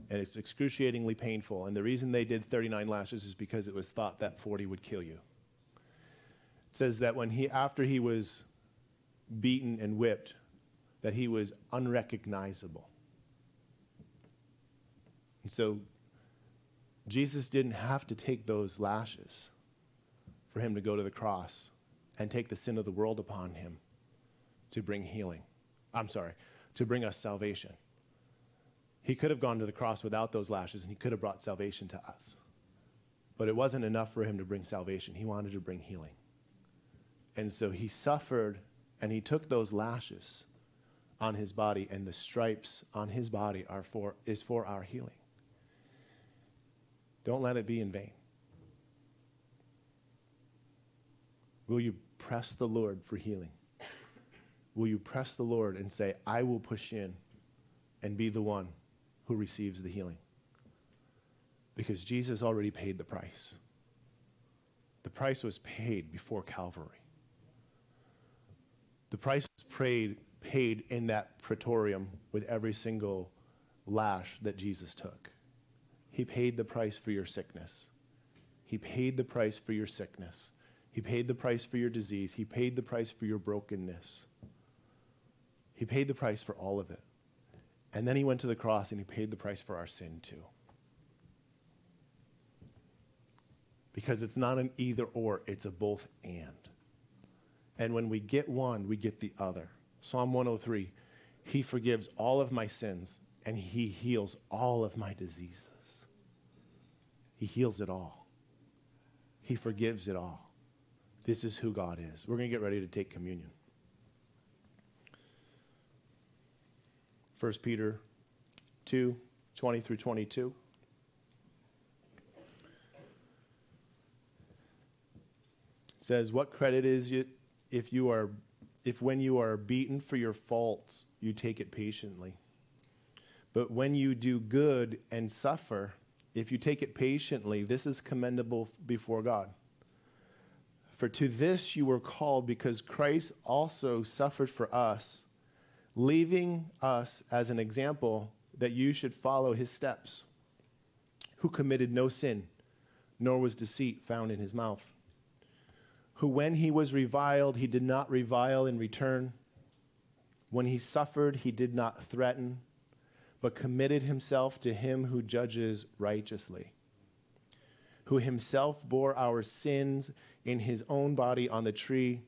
and it's excruciatingly painful. And the reason they did 39 lashes is because it was thought that 40 would kill you. It says that when he, after he was beaten and whipped, that he was unrecognizable. And so Jesus didn't have to take those lashes for him to go to the cross and take the sin of the world upon him to bring healing. I'm sorry, to bring us salvation. He could have gone to the cross without those lashes and he could have brought salvation to us. But it wasn't enough for him to bring salvation. He wanted to bring healing. And so he suffered and he took those lashes on his body and the stripes on his body are for is for our healing. Don't let it be in vain. Will you press the Lord for healing? Will you press the Lord and say, I will push in and be the one who receives the healing. Because Jesus already paid the price. The price was paid before Calvary. The price was paid, paid in that praetorium with every single lash that Jesus took. He paid the price for your sickness. He paid the price for your sickness. He paid the price for your disease. He paid the price for your brokenness. He paid the price for all of it. And then he went to the cross and he paid the price for our sin too. Because it's not an either or, it's a both and. And when we get one, we get the other. Psalm 103 He forgives all of my sins and He heals all of my diseases. He heals it all, He forgives it all. This is who God is. We're going to get ready to take communion. 1 Peter 2 20 through 22. It says, What credit is it if you are if when you are beaten for your faults you take it patiently? But when you do good and suffer, if you take it patiently, this is commendable before God. For to this you were called, because Christ also suffered for us, leaving us as an example that you should follow his steps, who committed no sin, nor was deceit found in his mouth. Who, when he was reviled, he did not revile in return. When he suffered, he did not threaten but committed himself to him who judges righteously, who himself bore our sins in his own body on the tree,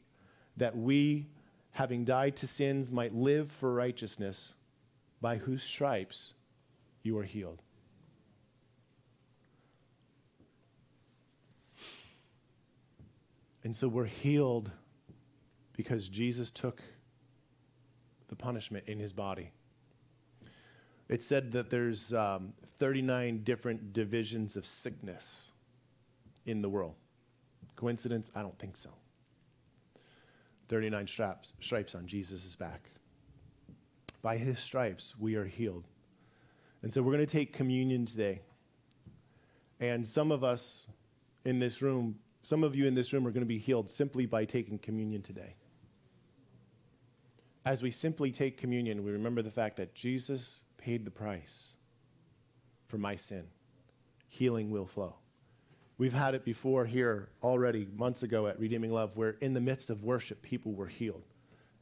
that we, having died to sins, might live for righteousness, by whose stripes you are healed. And so we're healed because Jesus took the punishment in his body. It said that there's um, 39 different divisions of sickness in the world. Coincidence? I don't think so. 39 straps, stripes on Jesus' back. By his stripes, we are healed. And so we're going to take communion today. And some of us in this room, some of you in this room are going to be healed simply by taking communion today. As we simply take communion, we remember the fact that Jesus paid the price for my sin. Healing will flow. We've had it before here already months ago at Redeeming Love, where in the midst of worship, people were healed,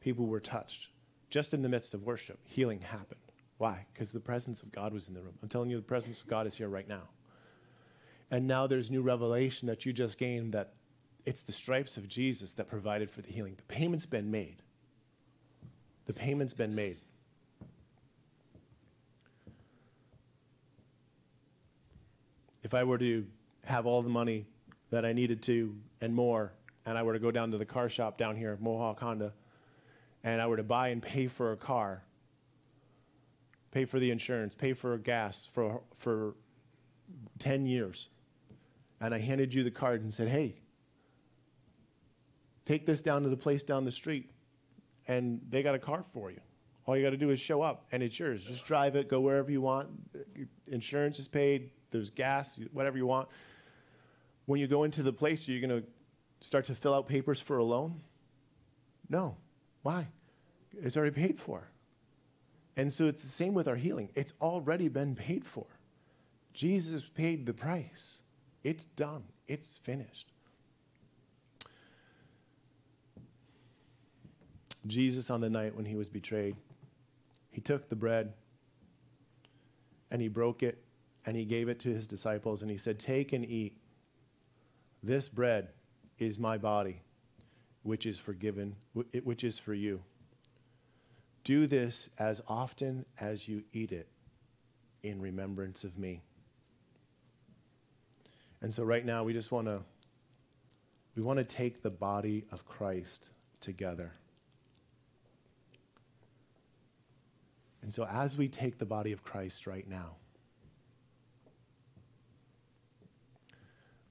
people were touched. Just in the midst of worship, healing happened. Why? Because the presence of God was in the room. I'm telling you, the presence of God is here right now. And now there's new revelation that you just gained that it's the stripes of Jesus that provided for the healing. The payment's been made. The payment's been made. if I were to have all the money that I needed to and more, and I were to go down to the car shop down here, Mohawk Honda, and I were to buy and pay for a car, pay for the insurance, pay for gas for, for 10 years, and I handed you the card and said, hey, take this down to the place down the street, and they got a car for you. All you got to do is show up, and it's yours. Just drive it, go wherever you want. Insurance is paid, there's gas, whatever you want. When you go into the place, are you going to start to fill out papers for a loan? No. Why? It's already paid for. And so it's the same with our healing. It's already been paid for. Jesus paid the price. It's done. It's finished. Jesus, on the night when he was betrayed, he took the bread and he broke it and he gave it to his disciples and he said, Take and eat. This bread is my body, which is forgiven, which is for you. Do this as often as you eat it in remembrance of me. And so right now we just want to we want to take the body of Christ together. And so as we take the body of Christ right now,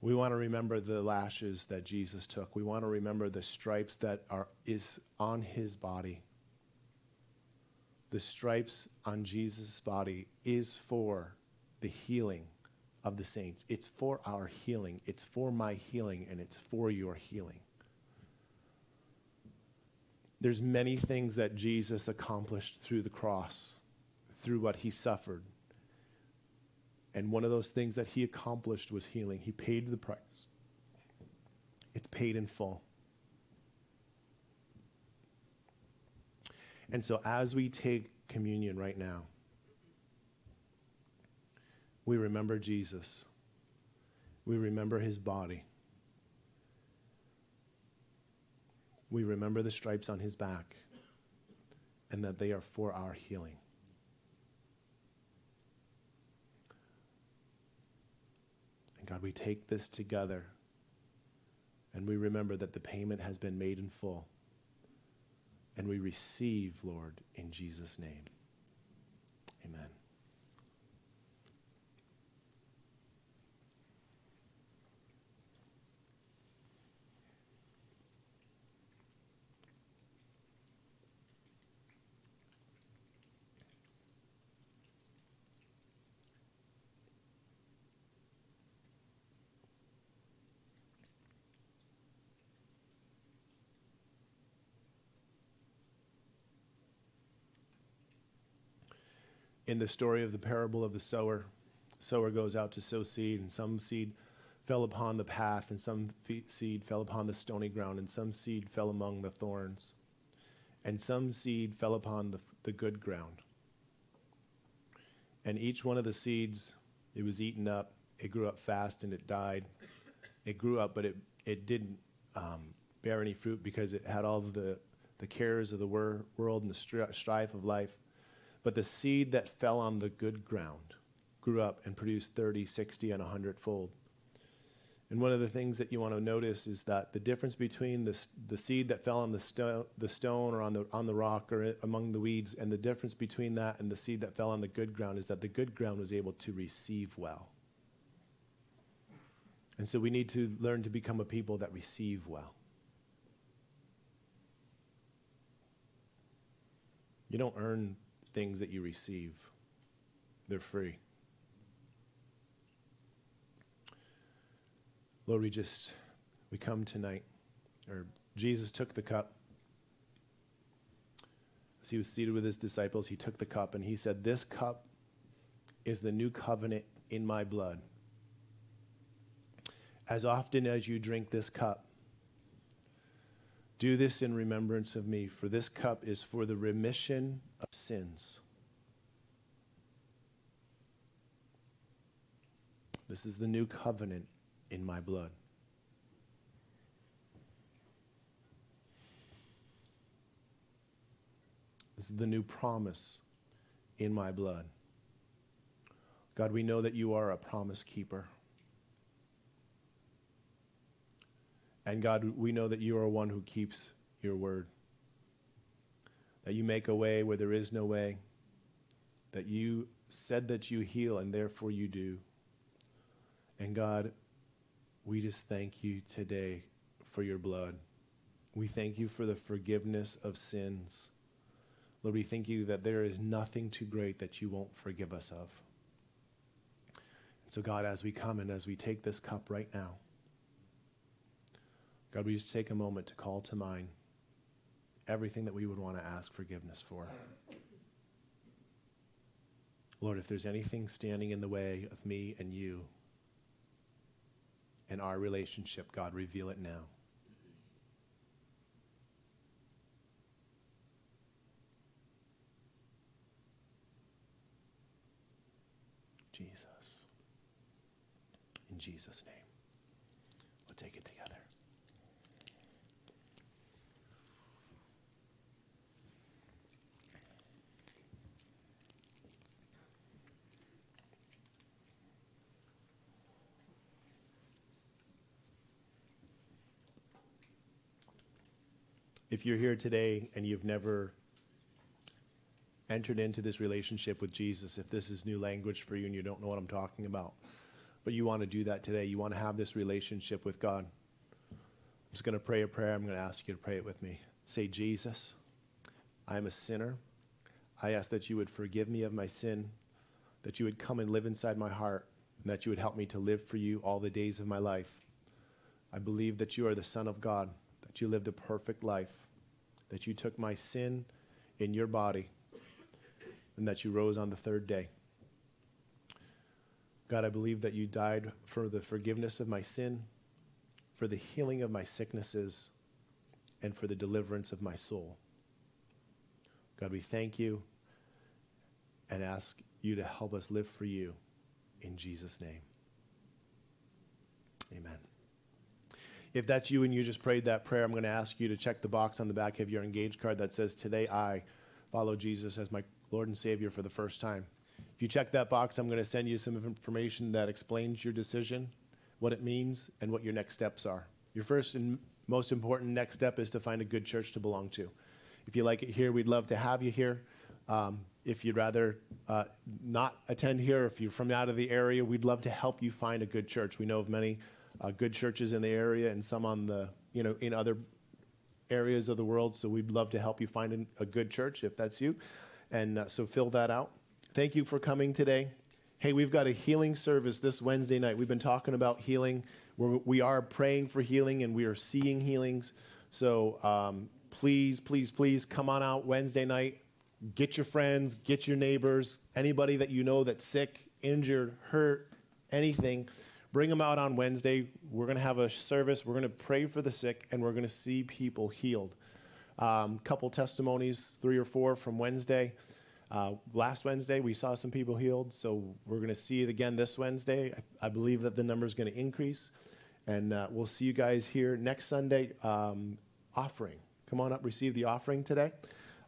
We want to remember the lashes that Jesus took. We want to remember the stripes that are is on his body. The stripes on Jesus' body is for the healing of the saints. It's for our healing. It's for my healing and it's for your healing. There's many things that Jesus accomplished through the cross, through what he suffered, and one of those things that he accomplished was healing. He paid the price, it's paid in full. And so, as we take communion right now, we remember Jesus. We remember his body. We remember the stripes on his back and that they are for our healing. God, we take this together and we remember that the payment has been made in full. And we receive, Lord, in Jesus' name. Amen. In the story of the parable of the sower, sower goes out to sow seed, and some seed fell upon the path, and some seed fell upon the stony ground, and some seed fell among the thorns, and some seed fell upon the, the good ground. And each one of the seeds, it was eaten up. It grew up fast and it died. It grew up, but it, it didn't um, bear any fruit because it had all the, the cares of the wor- world and the strife of life. But the seed that fell on the good ground grew up and produced 30, 60, and 100 fold. And one of the things that you want to notice is that the difference between the, the seed that fell on the, sto- the stone or on the, on the rock or among the weeds, and the difference between that and the seed that fell on the good ground is that the good ground was able to receive well. And so we need to learn to become a people that receive well. You don't earn things that you receive, they're free. Lord, we just, we come tonight, or Jesus took the cup. As he was seated with his disciples, he took the cup and he said, This cup is the new covenant in my blood. As often as you drink this cup, do this in remembrance of me, for this cup is for the remission of sins. This is the new covenant in my blood. This is the new promise in my blood. God, we know that you are a promise keeper. And God, we know that you are one who keeps your word. That you make a way where there is no way. That you said that you heal, and therefore you do. And God, we just thank you today for your blood. We thank you for the forgiveness of sins. Lord, we thank you that there is nothing too great that you won't forgive us of. And so, God, as we come and as we take this cup right now, God, we just take a moment to call to mind everything that we would want to ask forgiveness for. Lord, if there's anything standing in the way of me and you, in our relationship, God, reveal it now. Jesus. In Jesus' name. We'll take it together. If you're here today and you've never entered into this relationship with Jesus, if this is new language for you and you don't know what I'm talking about, but you want to do that today, you want to have this relationship with God, I'm just going to pray a prayer. I'm going to ask you to pray it with me. Say, Jesus, I am a sinner. I ask that you would forgive me of my sin, that you would come and live inside my heart, and that you would help me to live for you all the days of my life. I believe that you are the Son of God, that you lived a perfect life, that you took my sin in your body and that you rose on the third day. God, I believe that you died for the forgiveness of my sin, for the healing of my sicknesses, and for the deliverance of my soul. God, we thank you and ask you to help us live for you in Jesus' name. Amen. If that's you and you just prayed that prayer, I'm going to ask you to check the box on the back of your engaged card that says, Today I follow Jesus as my Lord and Savior for the first time. If you check that box, I'm going to send you some information that explains your decision, what it means, and what your next steps are. Your first and most important next step is to find a good church to belong to. If you like it here, we'd love to have you here. Um, if you'd rather uh, not attend here, if you're from out of the area, we'd love to help you find a good church. We know of many uh, good churches in the area and some on the, you know, in other areas of the world. So we'd love to help you find a good church if that's you. And uh, so fill that out. Thank you for coming today. Hey, we've got a healing service this Wednesday night. We've been talking about healing. We're, we are praying for healing and we are seeing healings. So um, please, please, please come on out Wednesday night. get your friends, get your neighbors, anybody that you know that's sick, injured, hurt, anything. Bring them out on Wednesday. We're going to have a service. We're going to pray for the sick, and we're going to see people healed. Um, couple testimonies, three or four from Wednesday. Uh, last Wednesday, we saw some people healed, so we're going to see it again this Wednesday. I, I believe that the number is going to increase, and uh, we'll see you guys here next Sunday. Um, offering. Come on up, receive the offering today.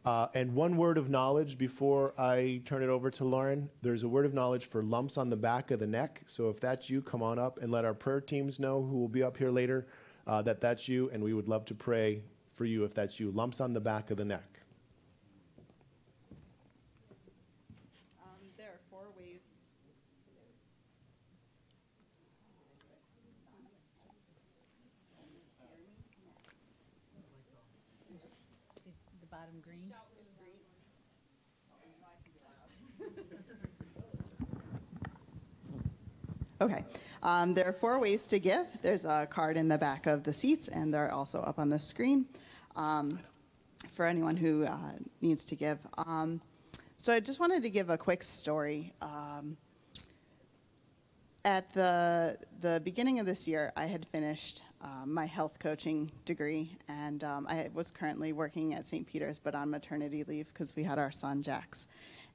Uh, and one word of knowledge before I turn it over to Lauren. There's a word of knowledge for lumps on the back of the neck. So if that's you, come on up and let our prayer teams know who will be up here later uh, that that's you, and we would love to pray for you if that's you. Lumps on the back of the neck. Okay. Um, there are four ways to give. There's a card in the back of the seats, and they're also up on the screen um, for anyone who uh, needs to give. Um, so I just wanted to give a quick story. Um, at the the beginning of this year, I had finished um, my health coaching degree, and um, I was currently working at St. Peter's, but on maternity leave because we had our son Jax.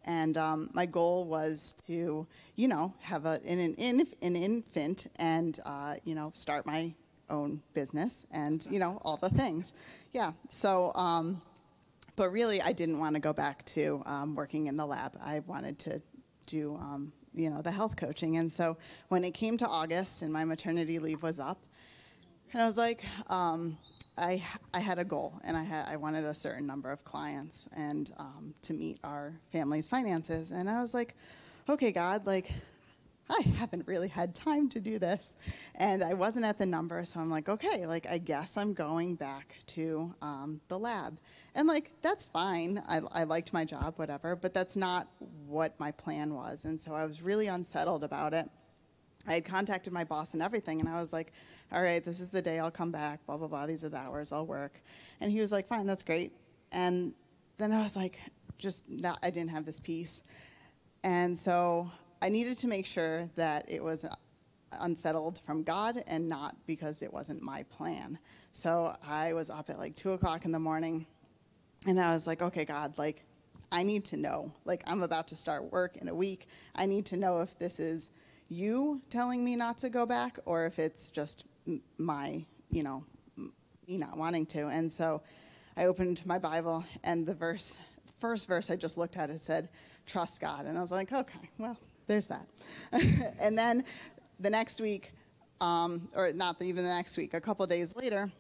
And um, my goal was to, you know, have a, an, an, an infant and, uh, you know, start my own business and, you know, all the things. Yeah. So, um, but really, I didn't want to go back to um, working in the lab. I wanted to do, um, you know, the health coaching. And so when it came to August and my maternity leave was up, and I was like, um, I, I had a goal and I, had, I wanted a certain number of clients and um, to meet our family's finances. And I was like, okay, God, like, I haven't really had time to do this. And I wasn't at the number, so I'm like, okay, like, I guess I'm going back to um, the lab. And, like, that's fine. I, I liked my job, whatever, but that's not what my plan was. And so I was really unsettled about it. I had contacted my boss and everything, and I was like, all right, this is the day I'll come back, blah, blah, blah. These are the hours I'll work. And he was like, fine, that's great. And then I was like, just not, I didn't have this peace. And so I needed to make sure that it was uh, unsettled from God and not because it wasn't my plan. So I was up at like two o'clock in the morning and I was like, okay, God, like, I need to know. Like, I'm about to start work in a week. I need to know if this is you telling me not to go back or if it's just my, you know, me not wanting to. And so I opened my Bible, and the verse, first verse I just looked at, it said, trust God. And I was like, okay, well, there's that. and then the next week, um, or not even the next week, a couple days later,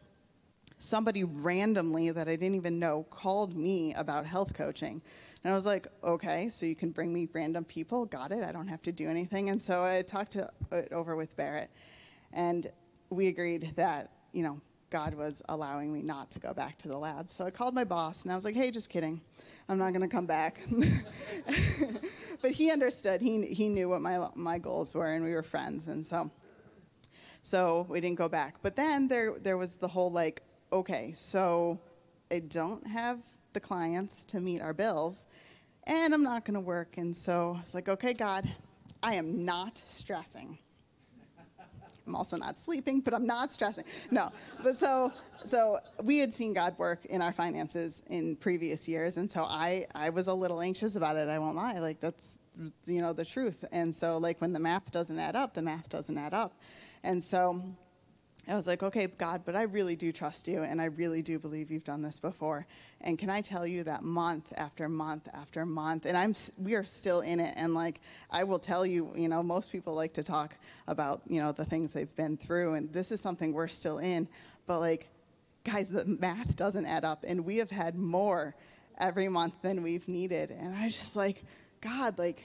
somebody randomly that I didn't even know called me about health coaching. And I was like, okay, so you can bring me random people. Got it. I don't have to do anything. And so I talked to, it over with Barrett. And we agreed that, you know, God was allowing me not to go back to the lab. So I called my boss and I was like, hey, just kidding. I'm not going to come back. but he understood. He, he knew what my, my goals were and we were friends. And so, so we didn't go back. But then there, there was the whole like, okay, so I don't have the clients to meet our bills and I'm not going to work. And so I was like, okay, God, I am not stressing. I'm also not sleeping, but I'm not stressing. No, but so so we had seen God work in our finances in previous years, and so I I was a little anxious about it. I won't lie, like that's you know the truth. And so like when the math doesn't add up, the math doesn't add up, and so I was like, okay, God, but I really do trust you, and I really do believe you've done this before. And can I tell you that month after month after month, and I'm we are still in it. And like I will tell you, you know, most people like to talk about you know the things they've been through, and this is something we're still in. But like, guys, the math doesn't add up, and we have had more every month than we've needed. And I was just like, God, like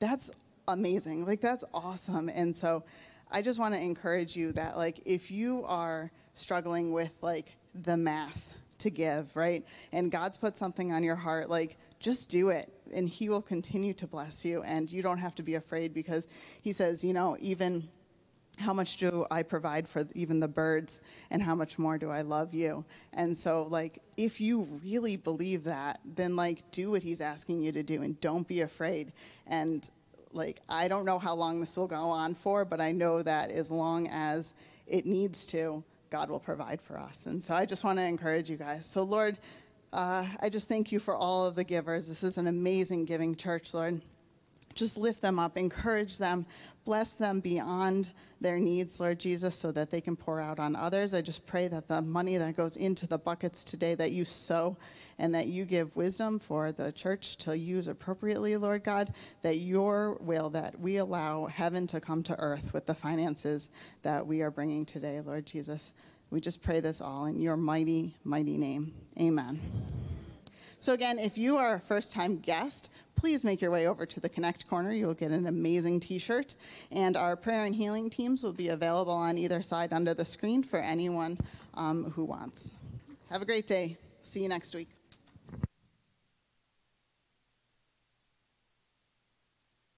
that's amazing, like that's awesome. And so I just want to encourage you that like if you are struggling with like the math to give, right? And God's put something on your heart, like just do it and he will continue to bless you and you don't have to be afraid because he says, you know, even how much do I provide for even the birds and how much more do I love you? And so like if you really believe that, then like do what he's asking you to do and don't be afraid. And like I don't know how long this will go on for, but I know that as long as it needs to, God will provide for us. And so I just want to encourage you guys. So Lord, uh, I just thank you for all of the givers. This is an amazing giving church, Lord just lift them up, encourage them, bless them beyond their needs, Lord Jesus, so that they can pour out on others. I just pray that the money that goes into the buckets today that you sow and that you give wisdom for the church to use appropriately, Lord God, that your will, that we allow heaven to come to earth with the finances that we are bringing today, Lord Jesus. We just pray this all in your mighty, mighty name. Amen. So, again, if you are a first time guest, please make your way over to the Connect Corner. You'll get an amazing t shirt. And our prayer and healing teams will be available on either side under the screen for anyone um, who wants. Have a great day. See you next week.